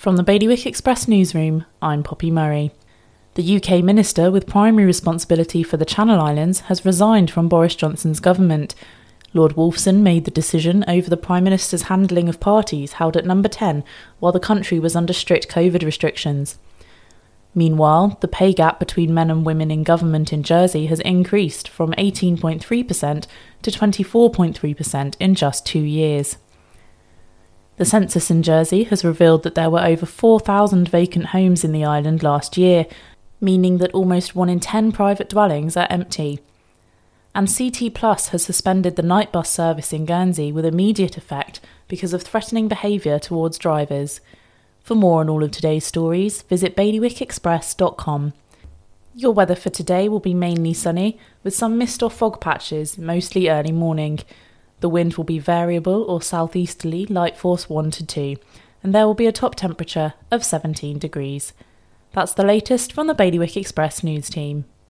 From the Bailiwick Express newsroom, I'm Poppy Murray. The UK minister with primary responsibility for the Channel Islands has resigned from Boris Johnson's government. Lord Wolfson made the decision over the Prime Minister's handling of parties held at number 10 while the country was under strict COVID restrictions. Meanwhile, the pay gap between men and women in government in Jersey has increased from 18.3% to 24.3% in just two years. The census in Jersey has revealed that there were over 4,000 vacant homes in the island last year, meaning that almost one in 10 private dwellings are empty. And CT Plus has suspended the night bus service in Guernsey with immediate effect because of threatening behaviour towards drivers. For more on all of today's stories, visit bailiwickexpress.com. Your weather for today will be mainly sunny, with some mist or fog patches, mostly early morning. The wind will be variable or southeasterly, light force 1 to 2, and there will be a top temperature of 17 degrees. That's the latest from the Bailiwick Express news team.